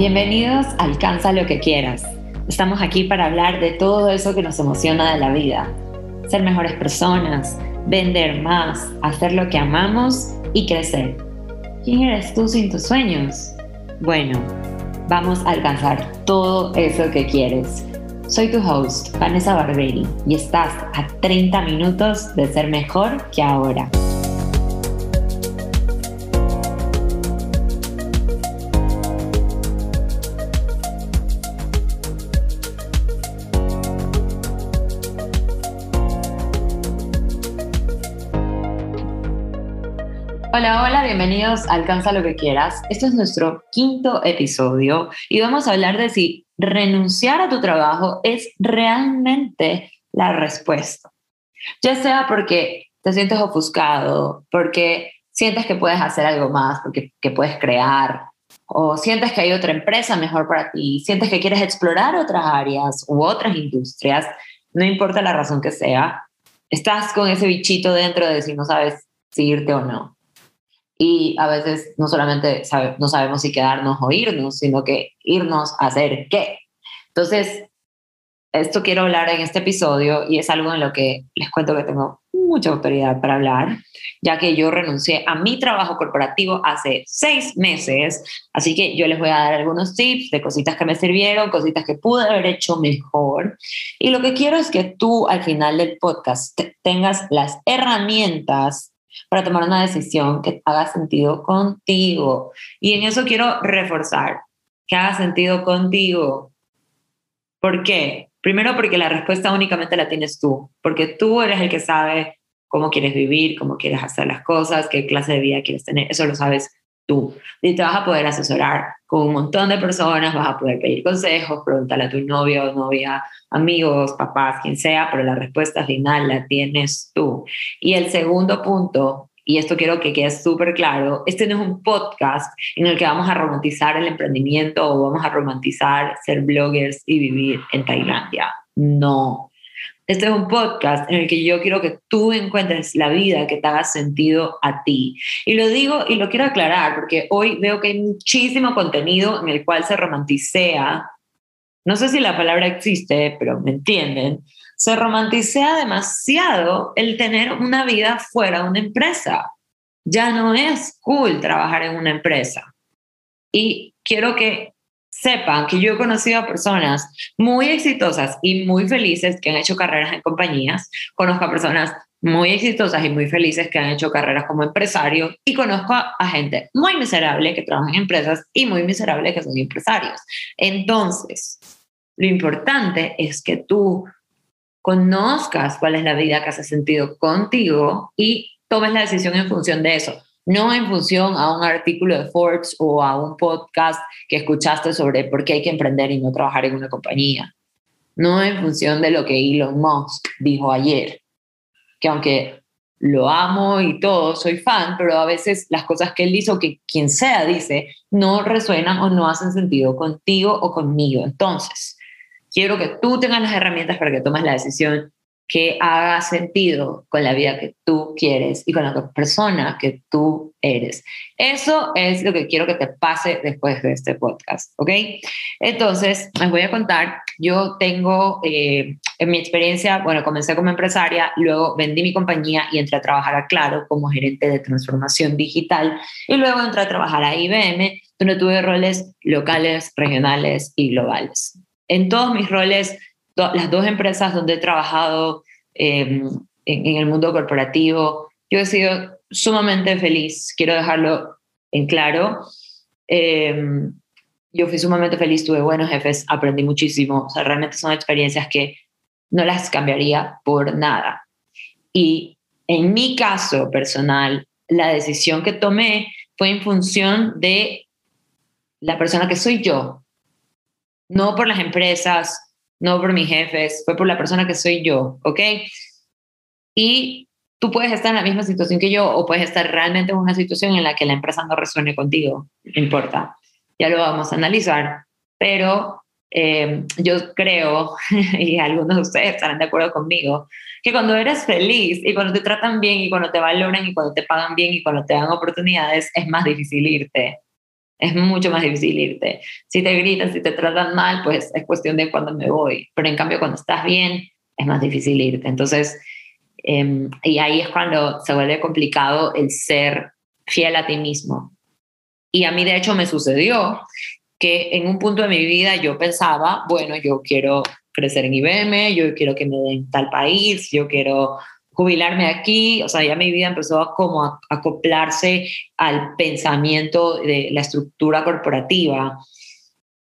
Bienvenidos a Alcanza lo que quieras. Estamos aquí para hablar de todo eso que nos emociona de la vida. Ser mejores personas, vender más, hacer lo que amamos y crecer. ¿Quién eres tú sin tus sueños? Bueno, vamos a alcanzar todo eso que quieres. Soy tu host, Vanessa Barberi, y estás a 30 minutos de ser mejor que ahora. Bienvenidos a Alcanza lo que quieras. Este es nuestro quinto episodio y vamos a hablar de si renunciar a tu trabajo es realmente la respuesta. Ya sea porque te sientes ofuscado, porque sientes que puedes hacer algo más, porque que puedes crear, o sientes que hay otra empresa mejor para ti, sientes que quieres explorar otras áreas u otras industrias, no importa la razón que sea, estás con ese bichito dentro de si no sabes si irte o no y a veces no solamente no sabemos si quedarnos o irnos, sino que irnos a hacer qué. Entonces, esto quiero hablar en este episodio y es algo en lo que les cuento que tengo mucha autoridad para hablar, ya que yo renuncié a mi trabajo corporativo hace seis meses, así que yo les voy a dar algunos tips de cositas que me sirvieron, cositas que pude haber hecho mejor. Y lo que quiero es que tú al final del podcast tengas las herramientas para tomar una decisión que haga sentido contigo. Y en eso quiero reforzar, que haga sentido contigo. ¿Por qué? Primero porque la respuesta únicamente la tienes tú, porque tú eres el que sabe cómo quieres vivir, cómo quieres hacer las cosas, qué clase de vida quieres tener, eso lo sabes tú. Y te vas a poder asesorar con un montón de personas, vas a poder pedir consejos, preguntarle a tu novio novia, amigos, papás, quien sea, pero la respuesta final la tienes tú. Y el segundo punto, y esto quiero que quede súper claro, este no es un podcast en el que vamos a romantizar el emprendimiento o vamos a romantizar ser bloggers y vivir en Tailandia. No, este es un podcast en el que yo quiero que tú encuentres la vida que te haga sentido a ti. Y lo digo y lo quiero aclarar porque hoy veo que hay muchísimo contenido en el cual se romanticea. No sé si la palabra existe, pero me entienden. Se romanticea demasiado el tener una vida fuera de una empresa. Ya no es cool trabajar en una empresa. Y quiero que sepan que yo he conocido a personas muy exitosas y muy felices que han hecho carreras en compañías. Conozco a personas muy exitosas y muy felices que han hecho carreras como empresarios y conozco a, gente muy miserable que trabaja en empresas y muy miserable que son empresarios. Entonces, lo importante es que tú conozcas cuál es la vida que hace sentido contigo y tomes la decisión en función de eso no en función a un artículo de Forbes o a un podcast que escuchaste sobre por qué hay que emprender y no trabajar en una compañía. No en función de lo que Elon Musk dijo ayer, que aunque lo amo y todo, soy fan, pero a veces las cosas que él dice que quien sea dice no resuenan o no hacen sentido contigo o conmigo. Entonces, quiero que tú tengas las herramientas para que tomes la decisión que haga sentido con la vida que tú quieres y con la persona que tú eres. Eso es lo que quiero que te pase después de este podcast, ¿ok? Entonces, les voy a contar, yo tengo, eh, en mi experiencia, bueno, comencé como empresaria, luego vendí mi compañía y entré a trabajar a Claro como gerente de transformación digital y luego entré a trabajar a IBM, donde tuve roles locales, regionales y globales. En todos mis roles las dos empresas donde he trabajado em, en, el mundo corporativo, yo he sido sumamente feliz, quiero dejarlo en claro. Em, yo fui sumamente feliz, tuve buenos jefes, aprendí muchísimo, o sea, realmente son experiencias que no las cambiaría por nada. Y en mi caso personal, la decisión que tomé fue en función de la persona que soy yo, no por las empresas, no por mis jefes, fue por la persona que soy yo, ¿ok? Y tú puedes estar en la misma situación que yo o puedes estar realmente en una situación en la que la empresa no resuene contigo, no importa, ya lo vamos a analizar, pero eh, yo creo, y algunos de ustedes estarán de acuerdo conmigo, que cuando eres feliz y cuando te tratan bien y cuando te valoran y cuando te pagan bien y cuando te dan oportunidades, es más difícil irte. Es mucho más difícil irte. Si te gritan, si te tratan mal, pues es cuestión de cuándo me voy. Pero en cambio, cuando estás bien, es más difícil irte. Entonces, em, y ahí es cuando se vuelve complicado el ser fiel a ti mismo. Y a mí, de hecho, me sucedió que en un punto de mi vida yo pensaba, bueno, yo quiero crecer en IBM, yo quiero que me den tal país, yo quiero jubilarme aquí, o sea, ya mi vida empezó a como a, acoplarse al pensamiento de la estructura corporativa.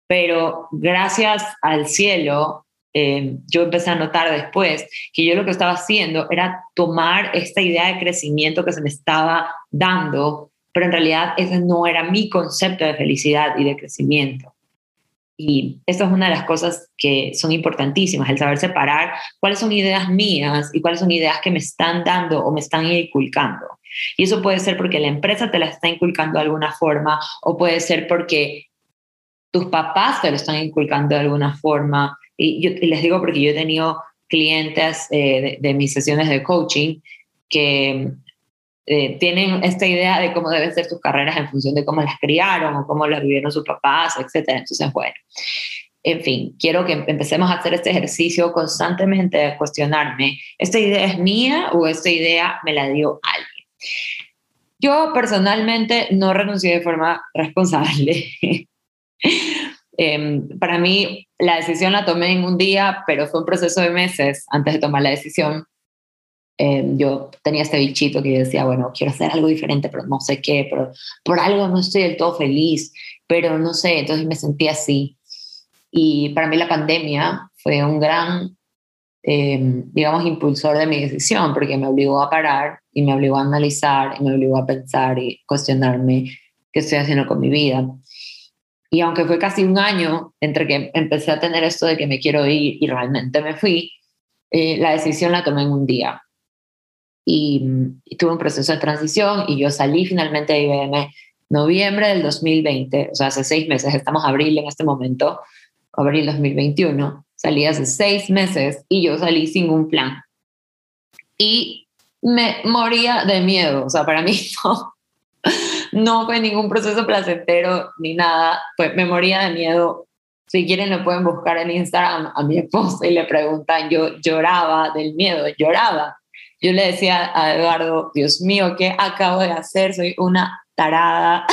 Pero gracias al cielo, eh, yo empecé a notar después que yo lo que estaba haciendo era tomar esta idea de crecimiento que se me estaba dando, pero en realidad ese no era mi concepto de felicidad y de crecimiento. Y esto es una de las cosas que son importantísimas, el saber separar cuáles son ideas mías y cuáles son ideas que me están dando o me están inculcando. Y eso puede ser porque la empresa te la está inculcando de alguna forma o puede ser porque tus papás te lo están inculcando de alguna forma. Y yo les digo porque yo he tenido clientes eh, de mis sesiones de coaching que eh, tienen esta idea de cómo deben ser tus carreras en función de cómo las criaron o cómo las vivieron sus papás, etc. Entonces, bueno, en fin, quiero que empecemos a hacer este ejercicio constantemente de cuestionarme, ¿esta idea es mía o esta idea me la dio alguien? Yo personalmente no renuncié de forma responsable. Em, para mí, la decisión la tomé en un día, pero fue un proceso de meses antes de tomar la decisión. Em, yo tenía este bichito que decía, bueno, quiero hacer algo diferente, pero no sé qué, pero por algo no estoy del todo feliz, pero no sé, entonces me sentí así. Y para mí la pandemia fue un gran, em, digamos, impulsor de mi decisión, porque me obligó a parar y me obligó a analizar y me obligó a pensar y cuestionarme qué estoy haciendo con mi vida. Y aunque fue casi un año entre que empecé a tener esto de que me quiero ir y realmente me fui, eh, la decisión la tomé en un día y, tuve un proceso de transición y yo salí finalmente de IBM noviembre del 2020, o sea, hace seis meses, estamos abril en este momento, abril 2021, salí hace seis meses y yo salí sin un plan. Y me moría de miedo, o sea, para mí no, no fue ningún proceso placentero ni nada, pues me moría de miedo. Si quieren lo pueden buscar en Instagram a mi esposa y le preguntan, yo lloraba del miedo, lloraba yo le decía a Eduardo, Dios mío, ¿qué acabo de hacer? Soy una tarada.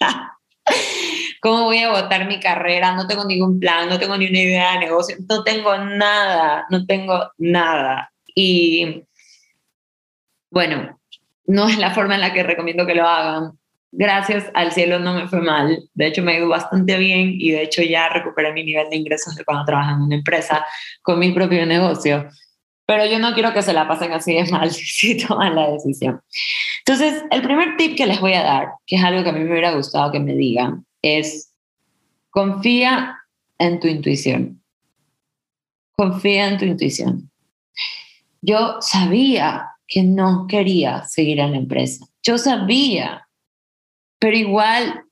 ¿Cómo voy a votar mi carrera? No tengo ningún plan, no tengo ni una idea de negocio, no tengo nada, no tengo nada. Y bueno, no es la forma en la que recomiendo que lo hagan. Gracias al cielo no me fue mal, de hecho me ha ido bastante bien y de hecho ya recuperé mi nivel de ingresos de cuando trabajaba en una empresa con mi propio negocio pero yo no quiero que se la pasen así de mal si toman la decisión. Entonces, el primer tip que les voy a dar, que es algo que a mí me hubiera gustado que me digan, es confía en tu intuición. Confía en tu intuición. Yo sabía que no quería seguir en la empresa. Yo sabía, pero igual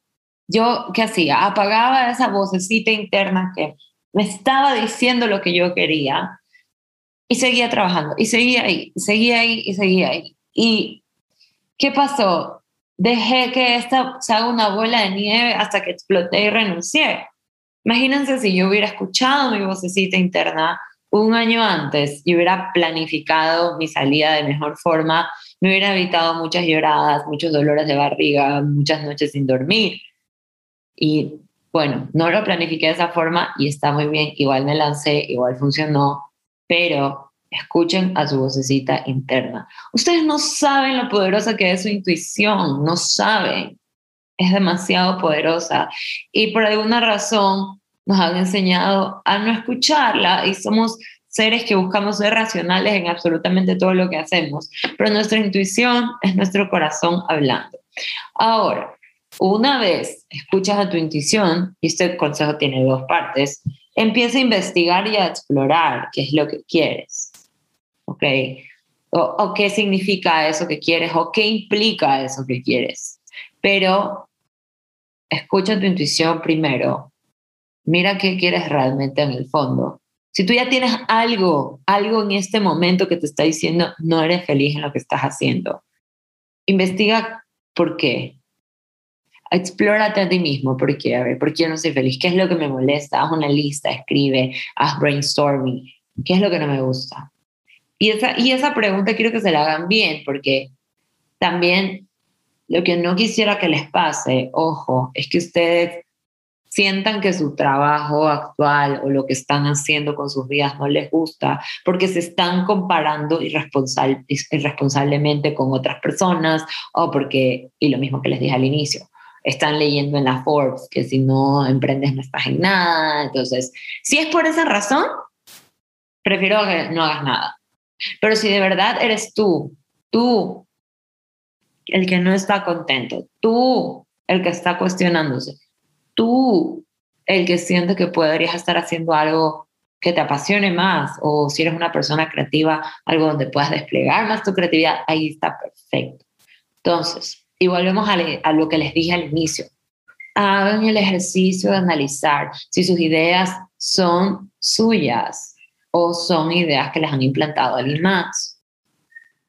yo, ¿qué hacía? Apagaba esa vocecita interna que me estaba diciendo lo que yo quería y seguía trabajando, y seguía ahí, y seguía ahí, y seguía ahí. ¿Y qué pasó? Dejé que esta se haga una bola de nieve hasta que exploté y renuncié. Imagínense si yo hubiera escuchado mi vocecita interna un año antes y hubiera planificado mi salida de mejor forma, me hubiera evitado muchas lloradas, muchos dolores de barriga, muchas noches sin dormir. Y bueno, no lo planifiqué de esa forma y está muy bien, igual me lancé, igual funcionó, pero escuchen a su vocecita interna. Ustedes no saben lo poderosa que es su intuición, no saben. Es demasiado poderosa y por alguna razón nos han enseñado a no escucharla y somos seres que buscamos ser racionales en absolutamente todo lo que hacemos, pero nuestra intuición es nuestro corazón hablando. Ahora, una vez escuchas a tu intuición, y este consejo tiene dos partes, empieza a investigar y a explorar qué es lo que quieres. ¿Ok? O, qué significa eso que quieres o qué implica eso que quieres. Pero escucha tu intuición primero. Mira qué quieres realmente en el fondo. Si tú ya tienes algo, algo en este momento que te está diciendo no eres feliz en lo que estás haciendo, investiga por qué. Explórate a ti mismo, porque, a ver, ¿por qué no soy feliz? ¿Qué es lo que me molesta? Haz una lista, escribe, haz brainstorming. ¿Qué es lo que no me gusta? Y esa, y esa pregunta quiero que se la hagan bien, porque también lo que no quisiera que les pase, ojo, es que ustedes sientan que su trabajo actual o lo que están haciendo con sus vidas no les gusta porque se están comparando irresponsablemente con otras personas o porque, y lo mismo que les dije al inicio, están leyendo en la Forbes que si no emprendes no estás en nada. Entonces, si es por esa razón, prefiero que no hagas nada. Pero si de verdad eres tú, tú, el que no está contento, tú, el que está cuestionándose, tú el que siente que podrías estar haciendo algo que te apasione más o si eres una persona creativa, algo donde puedas desplegar más tu creatividad, ahí está perfecto. Entonces, y volvemos a, a lo que les dije al inicio. Hagan el ejercicio de analizar si sus ideas son suyas o son ideas que les han implantado alguien más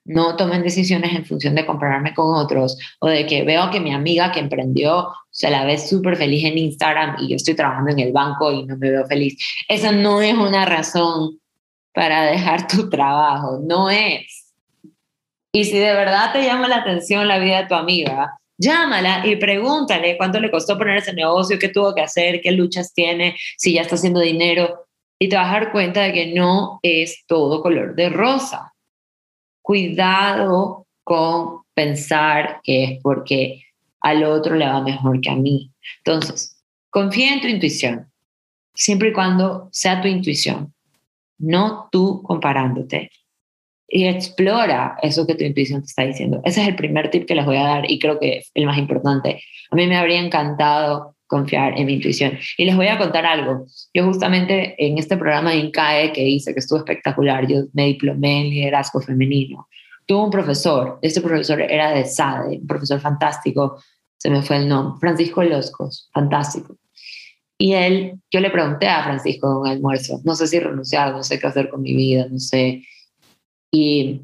no tomen decisiones en función de compararme con otros o de que veo que mi amiga que emprendió se la ve súper feliz en Instagram y yo estoy trabajando en el banco y no me veo feliz. Esa no es una razón para dejar tu trabajo, no es. Y si de verdad te llama la atención la vida de tu amiga, llámala y pregúntale cuánto le costó poner ese negocio, qué tuvo que hacer, qué luchas tiene, si ya está haciendo dinero. Y te vas a dar cuenta de que no es todo color de rosa cuidado con pensar que es porque al otro le va mejor que a mí. Entonces, confía en tu intuición, siempre y cuando sea tu intuición, no tú comparándote. Y explora eso que tu intuición te está diciendo. Ese es el primer tip que les voy a dar y creo que es el más importante. A mí me habría encantado confiar en mi intuición. Y les voy a contar algo. Yo justamente en este programa de INCAE que hice, que estuvo espectacular, yo me diplomé en liderazgo femenino. Tuve un profesor, este profesor era de SADE, un profesor fantástico, se me fue el nombre, Francisco Loscos, fantástico. Y él, yo le pregunté a Francisco en un almuerzo, no sé si renunciar, no sé qué hacer con mi vida, no sé. Y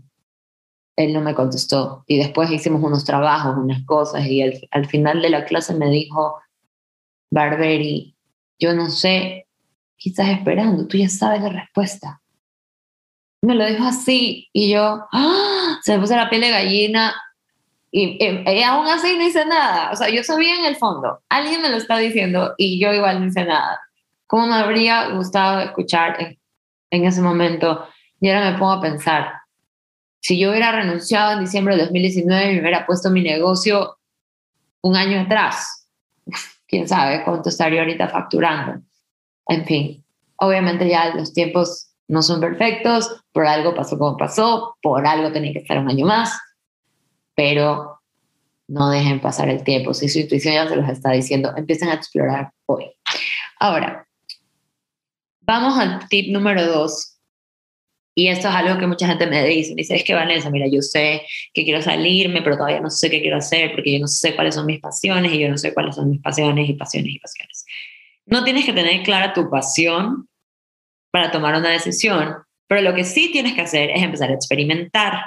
él no me contestó. Y después hicimos unos trabajos, unas cosas, y al final de la clase me dijo, Barberi, yo no sé, ¿qué estás esperando? Tú ya sabes la respuesta. Me lo dijo así y yo, ¡ah! se me puso la piel de gallina y, y, aún así no hice nada. O sea, yo sabía en el fondo, alguien me lo está diciendo y yo igual no hice nada. ¿Cómo me habría gustado escuchar en, en ese momento? Y ahora me pongo a pensar, si yo hubiera renunciado en diciembre de 2019 y me hubiera puesto mi negocio un año atrás, quién sabe cuánto estaría ahorita facturando. En fin, obviamente ya los tiempos no son perfectos, por algo pasó como pasó, por algo tenía que estar un año más, pero no dejen pasar el tiempo. Si su intuición ya se los está diciendo, empiecen a explorar hoy. Ahora, vamos al tip número dos, y esto es algo que mucha gente me dice, me dice, es que Vanessa, mira, yo sé que quiero salirme, pero todavía no sé qué quiero hacer porque yo no sé cuáles son mis pasiones y yo no sé cuáles son mis pasiones y pasiones y pasiones. No tienes que tener clara tu pasión para tomar una decisión, pero lo que sí tienes que hacer es empezar a experimentar.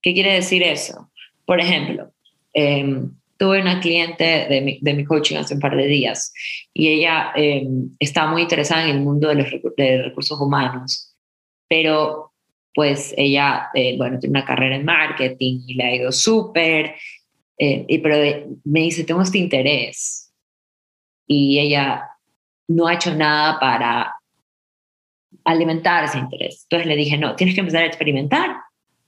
¿Qué quiere decir eso? Por ejemplo, em, tuve una cliente de mi, de mi, coaching hace un par de días y ella eh, está muy interesada en el mundo de los de recursos humanos pero pues ella, eh, bueno, tiene una carrera en marketing y le ha ido súper, eh, y, pero me dice, tengo este interés. Y ella no ha hecho nada para alimentar ese interés. Entonces le dije, no, tienes que empezar a experimentar,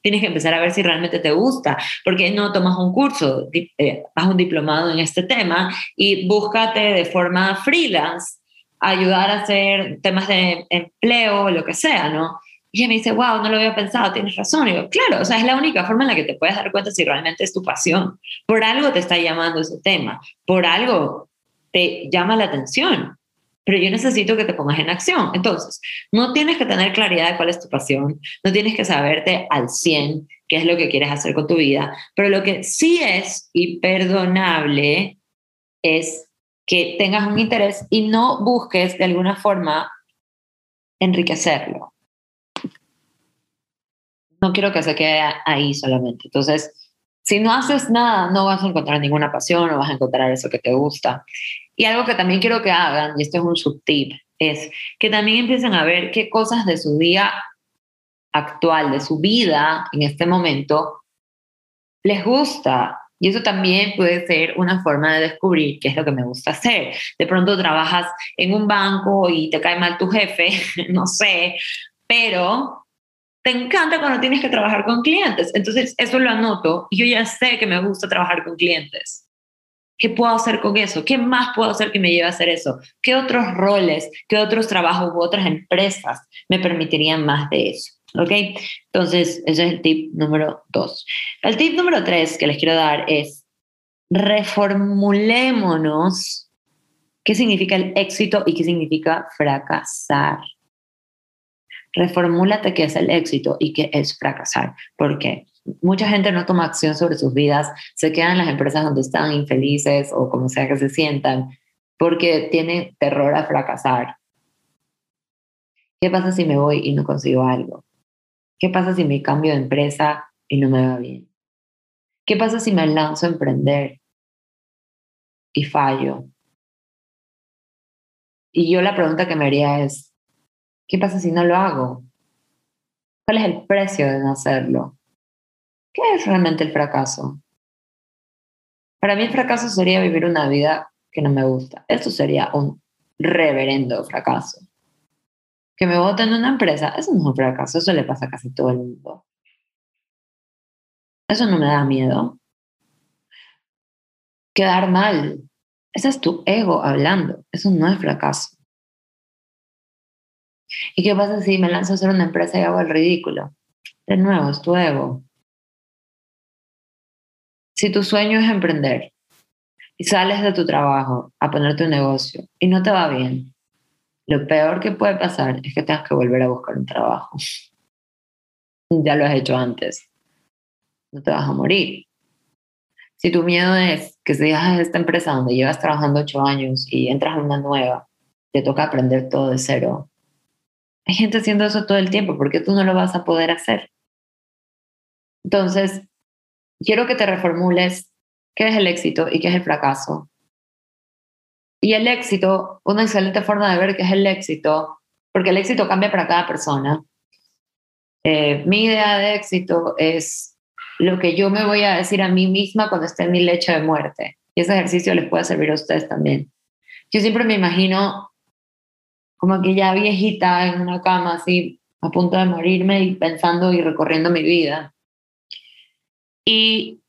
tienes que empezar a ver si realmente te gusta, porque no tomas un curso, eh, haz un diplomado en este tema y búscate de forma freelance ayudar a hacer temas de empleo, lo que sea, ¿no? Y ella me dice, wow, no lo había pensado, tienes razón. Y yo, claro, o sea, es la única forma en la que te puedes dar cuenta si realmente es tu pasión. Por algo te está llamando ese tema, por algo te llama la atención, pero yo necesito que te pongas en acción. Entonces, no tienes que tener claridad de cuál es tu pasión, no tienes que saberte al 100 qué es lo que quieres hacer con tu vida, pero lo que sí es imperdonable es que tengas un interés y no busques de alguna forma enriquecerlo no quiero que se quede ahí solamente. Entonces, Si no haces nada, no vas a encontrar ninguna pasión, no vas a encontrar eso que te gusta. Y algo que también quiero que hagan, y esto es un subtip, es que también empiecen a ver qué cosas de su día actual, de su vida en este momento, les gusta. Y eso también puede ser una forma de descubrir qué es lo que me gusta hacer. De pronto trabajas en un banco y te cae mal tu jefe, no sé, pero te encanta cuando tienes que trabajar con clientes. Entonces, eso lo anoto y yo ya sé que me gusta trabajar con clientes. ¿Qué puedo hacer con eso? ¿Qué más puedo hacer que me lleve a hacer eso? ¿Qué otros roles, qué otros trabajos u otras empresas me permitirían más de eso? ¿Ok? Entonces, ese es el tip número dos. El tip número tres que les quiero dar es reformulémonos qué significa el éxito y qué significa fracasar. Reformúlate qué es el éxito y qué es fracasar. ¿Por qué? mucha gente no toma acción sobre sus vidas, se quedan en las empresas donde están infelices o como sea que se sientan, porque tienen terror a fracasar. ¿Qué pasa si me voy y no consigo algo? ¿Qué pasa si me cambio de empresa y no me va bien? ¿Qué pasa si me lanzo a emprender y fallo? Y yo la pregunta que me haría es, ¿qué pasa si no lo hago? ¿Cuál es el precio de no hacerlo? ¿Qué es realmente el fracaso? Para mí el fracaso sería vivir una vida que no me gusta. Eso sería un reverendo fracaso. Que me voten en una empresa, eso no es un fracaso, eso le pasa a casi todo el mundo. Eso no me da miedo. Quedar mal, ese es tu ego hablando, eso no es fracaso. ¿Y qué pasa si me lanzo a hacer una empresa y hago el ridículo? De nuevo, es tu ego. Si tu sueño es emprender y sales de tu trabajo a poner tu negocio y no te va bien, lo peor que puede pasar es que tengas que volver a buscar un trabajo. ya lo has hecho antes. No te vas a morir. Si tu miedo es que si dejas esta empresa donde llevas trabajando ocho años y entras a una nueva, te toca aprender todo de cero. Hay gente haciendo eso todo el tiempo, ¿por qué tú no lo vas a poder hacer? Entonces, quiero que te reformules qué es el éxito y qué es el fracaso. Y el éxito, una excelente forma de ver qué es el éxito, porque el éxito cambia para cada persona. Eh, mi idea de éxito es lo que yo me voy a decir a mí misma cuando esté en mi lecho de muerte. Y ese ejercicio les puede servir a ustedes también. Yo siempre me imagino como que ya viejita en una cama así, a punto de morirme y pensando y recorriendo mi vida. Y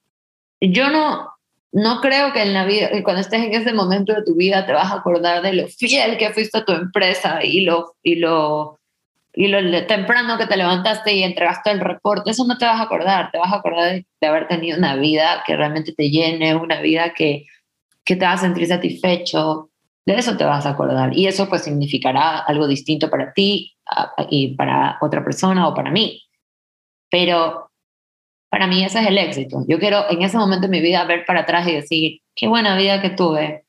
yo no, no creo que en la vida, cuando estés en ese momento de tu vida te vas a acordar de lo fiel que fuiste a tu empresa y lo, y lo, y lo temprano que te levantaste y entregaste el reporte. Eso no te vas a acordar, te vas a acordar de, de haber tenido una vida que realmente te llene, una vida que, que te va a sentir satisfecho. De eso te vas a acordar. Y eso pues significará algo distinto para ti y para otra persona o para mí. Pero para mí ese es el éxito. Yo quiero en ese momento de mi vida ver para atrás y decir, qué buena vida que tuve.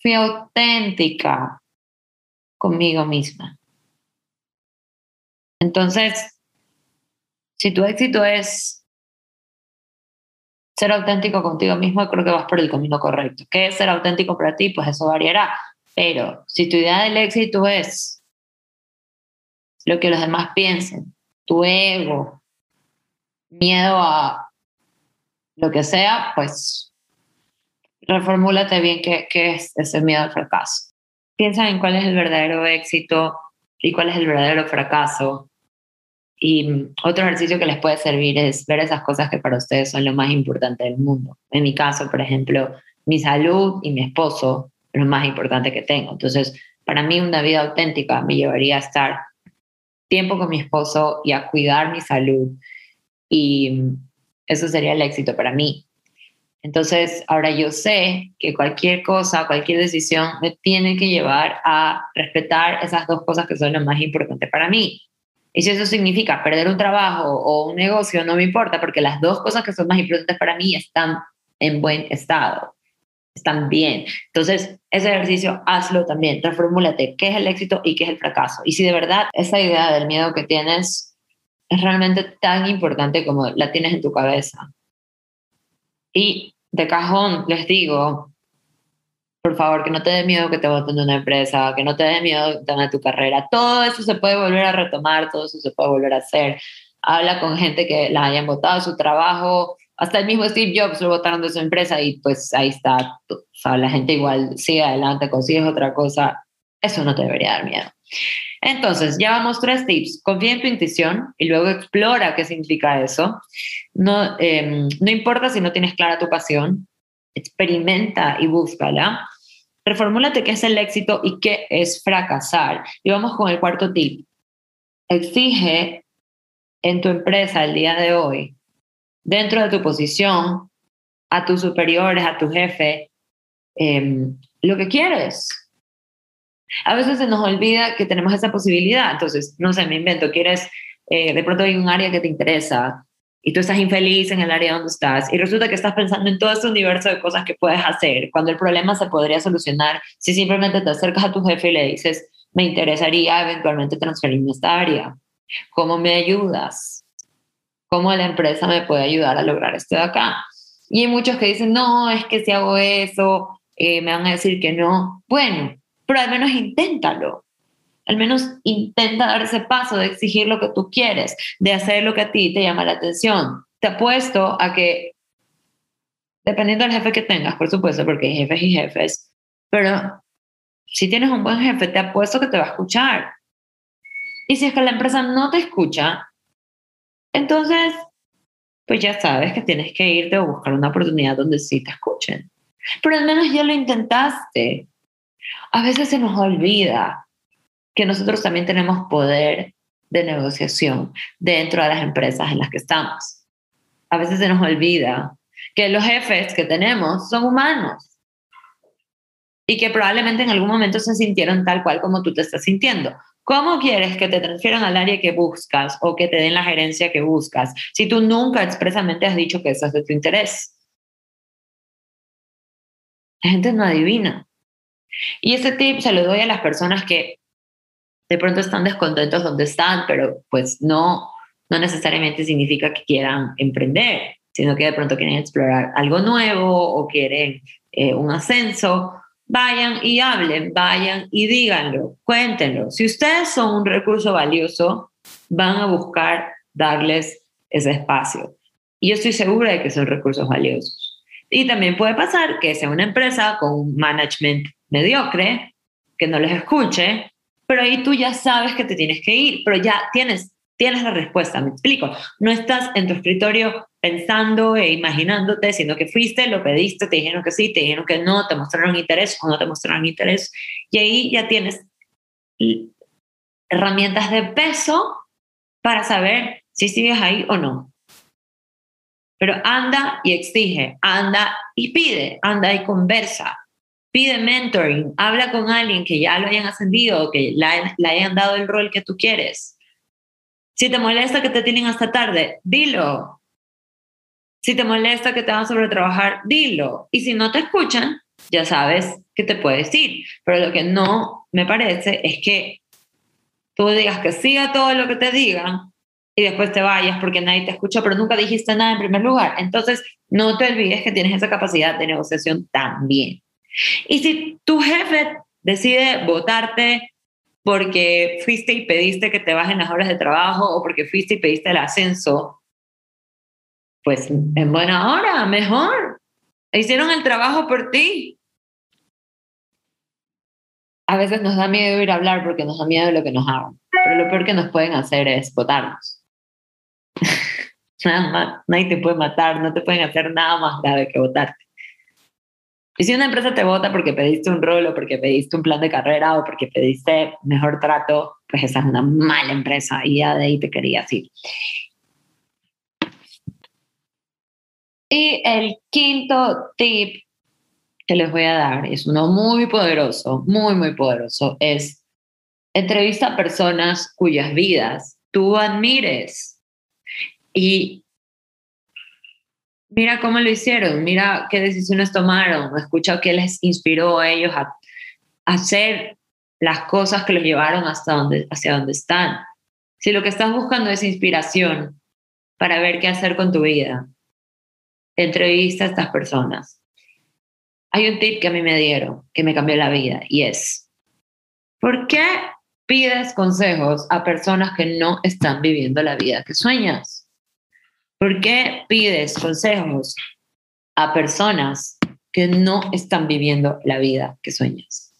Fui auténtica conmigo misma. Entonces, si tu éxito es ser auténtico contigo mismo, creo que vas por el camino correcto. ¿Qué es ser auténtico para ti? Pues eso variará. Pero si tu idea del éxito es lo que los demás piensen, tu ego, miedo a lo que sea, pues reformúlate bien qué, qué es ese miedo al fracaso. Piensa en cuál es el verdadero éxito y cuál es el verdadero fracaso. Y otro ejercicio que les puede servir es ver esas cosas que para ustedes son lo más importante del mundo. En mi caso, por ejemplo, mi salud y mi esposo es lo más importante que tengo. Entonces, para mí una vida auténtica me llevaría a estar tiempo con mi esposo y a cuidar mi salud y eso sería el éxito para mí. Entonces, ahora yo sé que cualquier cosa, cualquier decisión me tiene que llevar a respetar esas dos cosas que son lo más importante para mí. Y si eso significa perder un trabajo o un negocio, no me importa, porque las dos cosas que son más importantes para mí están en buen estado, están bien. Entonces, ese ejercicio hazlo también, reformúlate qué es el éxito y qué es el fracaso. Y si de verdad esa idea del miedo que tienes es realmente tan importante como la tienes en tu cabeza. Y de cajón les digo, por favor, que no te dé miedo que te voten de una empresa, que no te dé miedo de tu carrera. Todo eso se puede volver a retomar, todo eso se puede volver a hacer. Habla con gente que la hayan votado su trabajo. Hasta el mismo Steve Jobs lo votaron de su empresa y pues ahí está. O sea, la gente igual sigue adelante, consigues otra cosa. Eso no te debería dar miedo. Entonces, ya vamos tres tips. Confía en tu intuición y luego explora qué significa eso. No, em, no importa si no tienes clara tu pasión, experimenta y búscala. Reformúlate qué es el éxito y qué es fracasar. Y vamos con el cuarto tip. Exige en tu empresa el día de hoy, dentro de tu posición, a tus superiores, a tu jefe, em, lo que quieres. A veces se nos olvida que tenemos esa posibilidad. Entonces, no sé, me invento, quieres, eh, de pronto hay un área que te interesa, y tú estás infeliz en el área donde estás y resulta que estás pensando en todo ese universo de cosas que puedes hacer, cuando el problema se podría solucionar si simplemente te acercas a tu jefe y le dices, me interesaría eventualmente transferirme a esta área. ¿Cómo me ayudas? ¿Cómo la empresa me puede ayudar a lograr esto de acá? Y hay muchos que dicen, no, es que si hago eso, eh, me van a decir que no. Bueno, pero al menos inténtalo. Al menos intenta dar ese paso de exigir lo que tú quieres, de hacer lo que a ti te llama la atención. Te apuesto a que, dependiendo del jefe que tengas, por supuesto, porque hay jefes y jefes, pero si tienes un buen jefe, te apuesto que te va a escuchar. Y si es que la empresa no te escucha, entonces, pues ya sabes que tienes que irte o buscar una oportunidad donde sí te escuchen. Pero al menos ya lo intentaste. A veces se nos olvida que nosotros también tenemos poder de negociación dentro de las empresas en las que estamos. A veces se nos olvida que los jefes que tenemos son humanos y que probablemente en algún momento se sintieron tal cual como tú te estás sintiendo. ¿Cómo quieres que te transfieran al área que buscas o que te den la gerencia que buscas si tú nunca expresamente has dicho que eso es de tu interés? La gente no adivina. Y ese tip se lo doy a las personas que de pronto están descontentos donde están, pero pues no, no necesariamente significa que quieran emprender, sino que de pronto quieren explorar algo nuevo o quieren eh, un ascenso. Vayan y hablen, vayan y díganlo, cuéntenlo. Si ustedes son un recurso valioso, van a buscar darles ese espacio. Y yo estoy segura de que son recursos valiosos. Y también puede pasar que sea una empresa con un management mediocre, que no les escuche, pero ahí tú ya sabes que te tienes que ir, pero ya tienes, tienes la respuesta, me explico. No estás en tu escritorio pensando e imaginándote, sino que fuiste, lo pediste, te dijeron que sí, te dijeron que no, te mostraron interés o no te mostraron interés, y ahí ya tienes herramientas de peso para saber si sigues ahí o no. Pero anda y exige, anda y pide, anda y conversa, Pide mentoring, habla con alguien que ya lo hayan ascendido, que le hayan dado el rol que tú quieres. Si te molesta que te tienen hasta tarde, dilo. Si te molesta que te van a sobretrabajar, dilo. Y si no te escuchan, ya sabes que te puedes ir. Pero lo que no me parece es que tú digas que siga todo lo que te digan y después te vayas porque nadie te escucha, pero nunca dijiste nada en primer lugar. Entonces, no te olvides que tienes esa capacidad de negociación también. Y si tu jefe decide votarte porque fuiste y pediste que te bajen las horas de trabajo o porque fuiste y pediste el ascenso, pues en buena hora, mejor. Hicieron el trabajo por ti. A veces nos da miedo ir a hablar porque nos da miedo lo que nos hagan, pero lo peor que nos pueden hacer es votarnos. nada más, nadie te puede matar, no te pueden hacer nada más grave que votarte. Si una empresa te vota porque pediste un rol o porque pediste un plan de carrera o porque pediste mejor trato, pues esa es una mala empresa y ya de ahí te quería ir. Y el quinto tip que les voy a dar es uno muy poderoso, muy, muy poderoso, es entrevista a personas cuyas vidas tú admires y mira cómo lo hicieron, mira qué decisiones tomaron, escucha qué les inspiró a ellos a, hacer las cosas que los llevaron hasta donde, hacia donde están. Si lo que estás buscando es inspiración para ver qué hacer con tu vida, entrevista a estas personas. Hay un tip que a mí me dieron que me cambió la vida y es, ¿por qué pides consejos a personas que no están viviendo la vida que sueñas? ¿Por qué pides consejos a personas que no están viviendo la vida que sueñas?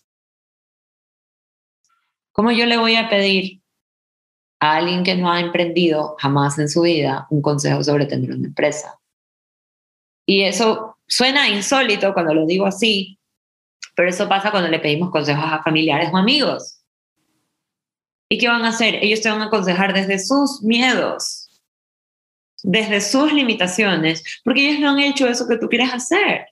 ¿Cómo yo le voy a pedir a alguien que no ha emprendido jamás en su vida un consejo sobre tener una empresa? Y eso suena insólito cuando lo digo así, pero eso pasa cuando le pedimos consejos a familiares o amigos. ¿Y qué van a hacer? Ellos te van a aconsejar desde sus miedos, desde sus limitaciones, porque ellos no han hecho eso que tú quieres hacer.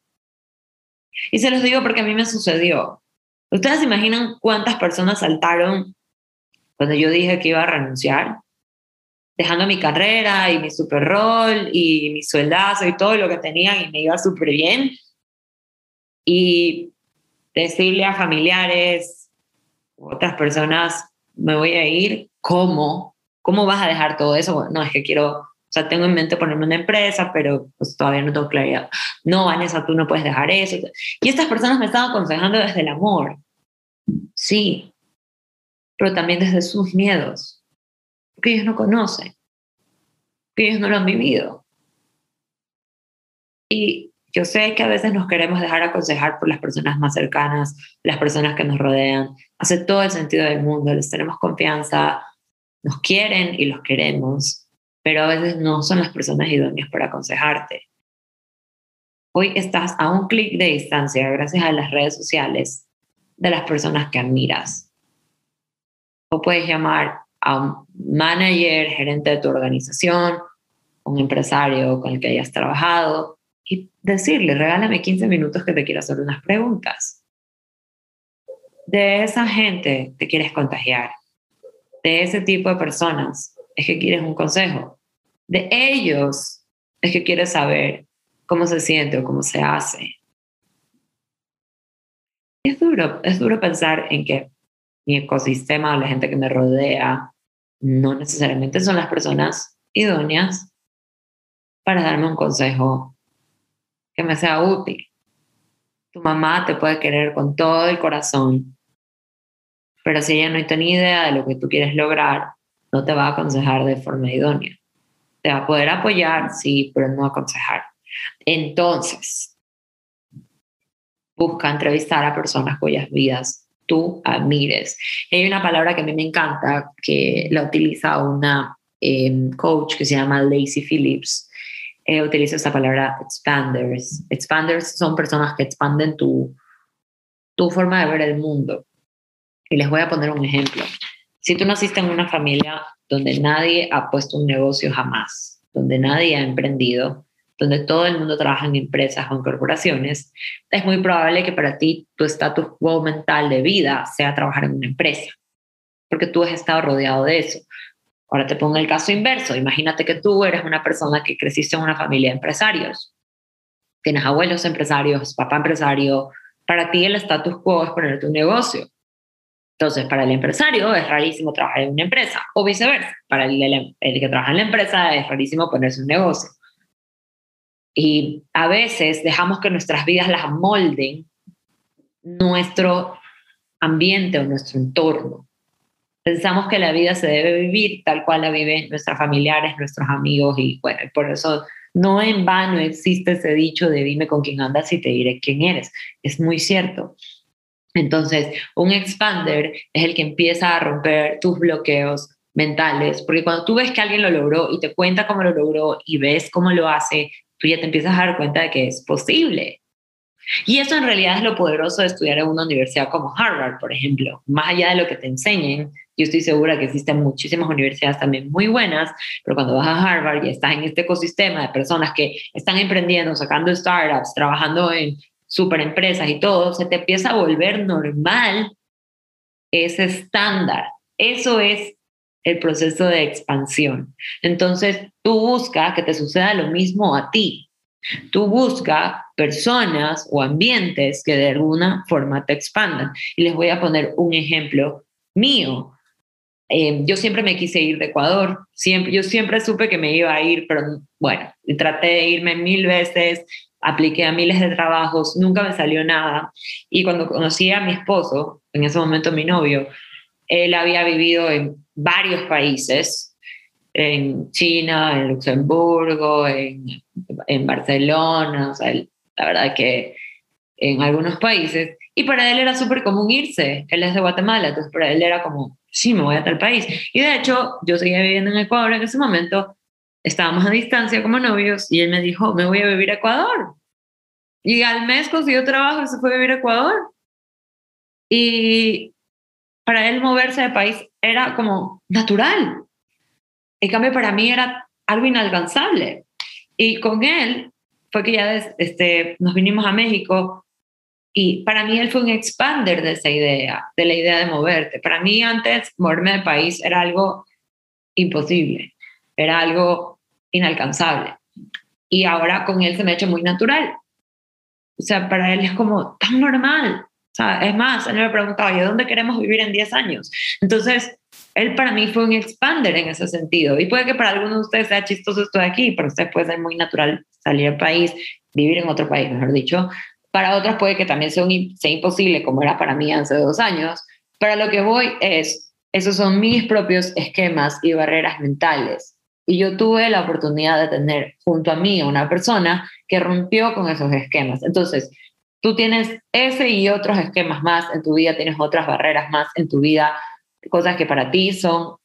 Y se los digo porque a mí me sucedió. ¿Ustedes se imaginan cuántas personas saltaron cuando yo dije que iba a renunciar? Dejando mi carrera y mi super rol y mi sueldazo y todo lo que tenía y me iba súper bien. Y decirle a familiares, otras personas, me voy a ir, ¿cómo? ¿Cómo vas a dejar todo eso? no, es que quiero o sea, tengo en mente ponerme una empresa, pero pues todavía no tengo claridad. No, Vanessa, tú no puedes dejar eso. Y estas personas me estaban aconsejando desde el amor. Sí, pero también desde sus miedos. Porque ellos no conocen. Porque ellos no lo han vivido. Y yo sé que a veces nos queremos dejar aconsejar por las personas más cercanas, las personas que nos rodean. Hace todo el sentido del mundo, les tenemos confianza, nos quieren y los queremos pero a veces no son las personas idóneas para aconsejarte. Hoy estás a un clic de distancia gracias a las redes sociales de las personas que admiras. O puedes llamar a un manager, gerente de tu organización, un empresario con el que hayas trabajado y decirle, regálame 15 minutos que te quiero hacer unas preguntas. De esa gente te quieres contagiar. De ese tipo de personas es que quieres un consejo de ellos es que quieres saber cómo se siente o cómo se hace. Es duro, es duro pensar en que mi ecosistema, la gente que me rodea, no necesariamente son las personas idóneas para darme un consejo que me sea útil. Tu mamá te puede querer con todo el corazón, pero si ella no tiene idea de lo que tú quieres lograr, no te va a aconsejar de forma idónea. Te va a poder apoyar, sí, pero no aconsejar. Entonces, busca entrevistar a personas cuyas vidas tú admires. Hay una palabra que a mí me encanta, que la utiliza una em, coach que se llama Lacey Phillips. Utiliza esa palabra expanders. Expanders son personas que expanden tu, tu forma de ver el mundo. Y les voy a poner un ejemplo. Si tú naciste en una familia donde nadie ha puesto un negocio jamás, donde nadie ha emprendido, donde todo el mundo trabaja en empresas o en corporaciones, es muy probable que para ti tu estatus quo mental de vida sea trabajar en una empresa, porque tú has estado rodeado de eso. Ahora te pongo el caso inverso. Imagínate que tú eres una persona que creciste en una familia de empresarios. Tienes abuelos empresarios, papá empresario. Para ti el status quo es ponerte un negocio. Entonces, para el empresario es rarísimo trabajar en una empresa o viceversa. Para el, que trabaja en la empresa es rarísimo ponerse un negocio. Y a veces dejamos que nuestras vidas las molden nuestro ambiente o nuestro entorno. Pensamos que la vida se debe vivir tal cual la viven nuestros familiares, nuestros amigos y bueno, por eso no en vano existe ese dicho de dime con quién andas y te diré quién eres. Es muy cierto. Entonces, un expander es el que empieza a romper tus bloqueos mentales, porque cuando tú ves que alguien lo logró y te cuenta cómo lo logró y ves cómo lo hace, tú ya te empiezas a dar cuenta de que es posible. Y eso en realidad es lo poderoso de estudiar en una universidad como Harvard, por ejemplo. Más allá de lo que te enseñen, yo estoy segura que existen muchísimas universidades también muy buenas, pero cuando vas a Harvard y estás en este ecosistema de personas que están emprendiendo, sacando startups, trabajando en super empresas y todo, se te empieza a volver normal ese estándar. Eso es el proceso de expansión. Entonces, tú buscas que te suceda lo mismo a ti. Tú buscas personas o ambientes que de alguna forma te expandan. Y les voy a poner un ejemplo mío. Eh, yo siempre me quise ir de Ecuador, siempre, yo siempre supe que me iba a ir, pero bueno, traté de irme mil veces, apliqué a miles de trabajos, nunca me salió nada. Y cuando conocí a mi esposo, en ese momento mi novio, él había vivido en varios países, en China, en Luxemburgo, en, en Barcelona, la verdad que en algunos países, y para él era súper común irse, él es de Guatemala, entonces para él era como, sí, me voy a tal país. Y de hecho, yo seguía viviendo en Ecuador en ese momento, estábamos a distancia como novios, y él me dijo, me voy a vivir a Ecuador. Y al mes consiguió trabajo y se fue a vivir a Ecuador. Y para él moverse de país era como natural. En cambio, para mí era algo inalcanzable. Y con él fue que ya este, nos vinimos a México y para mí él fue un expander de esa idea, de la idea de moverte. Para mí antes moverme de país era algo imposible, era algo inalcanzable. Y ahora con él se me ha hecho muy natural. O sea, para él es como tan normal. O sea, es más, él me preguntaba, ¿y dónde queremos vivir en 10 años? Entonces, él para mí fue un expander en ese sentido. Y puede que para algunos de ustedes sea chistoso esto de aquí, para ustedes puede ser muy natural salir del país, vivir en otro país, mejor dicho. Para otras puede que también sea, sea imposible, como era para mí hace dos años. Para lo que voy es, esos son mis propios esquemas y barreras mentales. Y yo tuve la oportunidad de tener junto a mí una persona que rompió con esos esquemas. Entonces, tú tienes ese y otros esquemas más en tu vida, tienes otras barreras más en tu vida, cosas que para ti son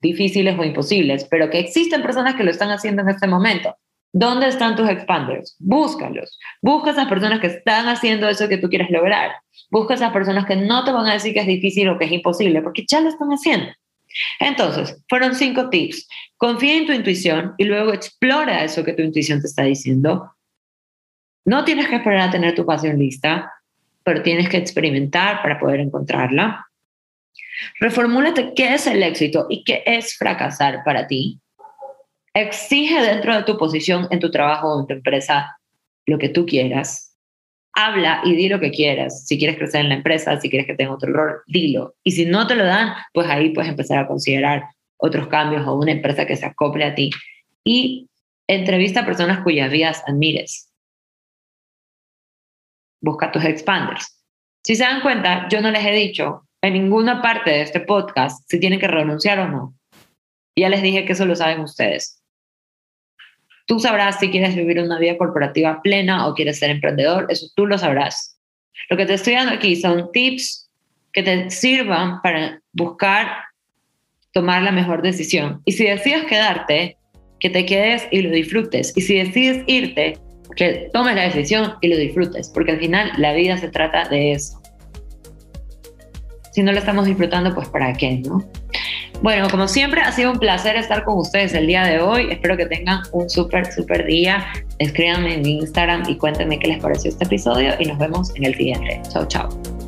difíciles o imposibles, pero que existen personas que lo están haciendo en este momento. ¿Dónde están tus expanders? Búscalos. Busca esas personas que están haciendo eso que tú quieres lograr. Busca esas personas que no te van a decir que es difícil o que es imposible, porque ya lo están haciendo. Entonces, fueron cinco tips. Confía en tu intuición y luego explora eso que tu intuición te está diciendo. No tienes que esperar a tener tu pasión lista, pero tienes que experimentar para poder encontrarla. Reformúlate qué es el éxito y qué es fracasar para ti. Exige dentro de tu posición en tu trabajo o en tu empresa lo que tú quieras. Habla y di lo que quieras. Si quieres crecer en la empresa, si quieres que tenga otro rol, dilo. Y si no te lo dan, pues ahí puedes empezar a considerar otros cambios o una empresa que se acople a ti. Y entrevista a personas cuyas vidas admires. Busca tus expanders. Si se dan cuenta, yo no les he dicho en ninguna parte de este podcast si tienen que renunciar o no. Ya les dije que eso lo saben ustedes. Tú sabrás si quieres vivir una vida corporativa plena o quieres ser emprendedor, eso tú lo sabrás. Lo que te estoy dando aquí son tips que te sirvan para buscar tomar la mejor decisión. Y si decides quedarte, que te quedes y lo disfrutes. Y si decides irte, que tomes la decisión y lo disfrutes, porque al final la vida se trata de eso. Si no lo estamos disfrutando, pues para qué, ¿no? Bueno, como siempre, ha sido un placer estar con ustedes el día de hoy. Espero que tengan un súper, súper día. Escríbanme en mi Instagram y cuéntenme qué les pareció este episodio y nos vemos en el siguiente. Chao, chao.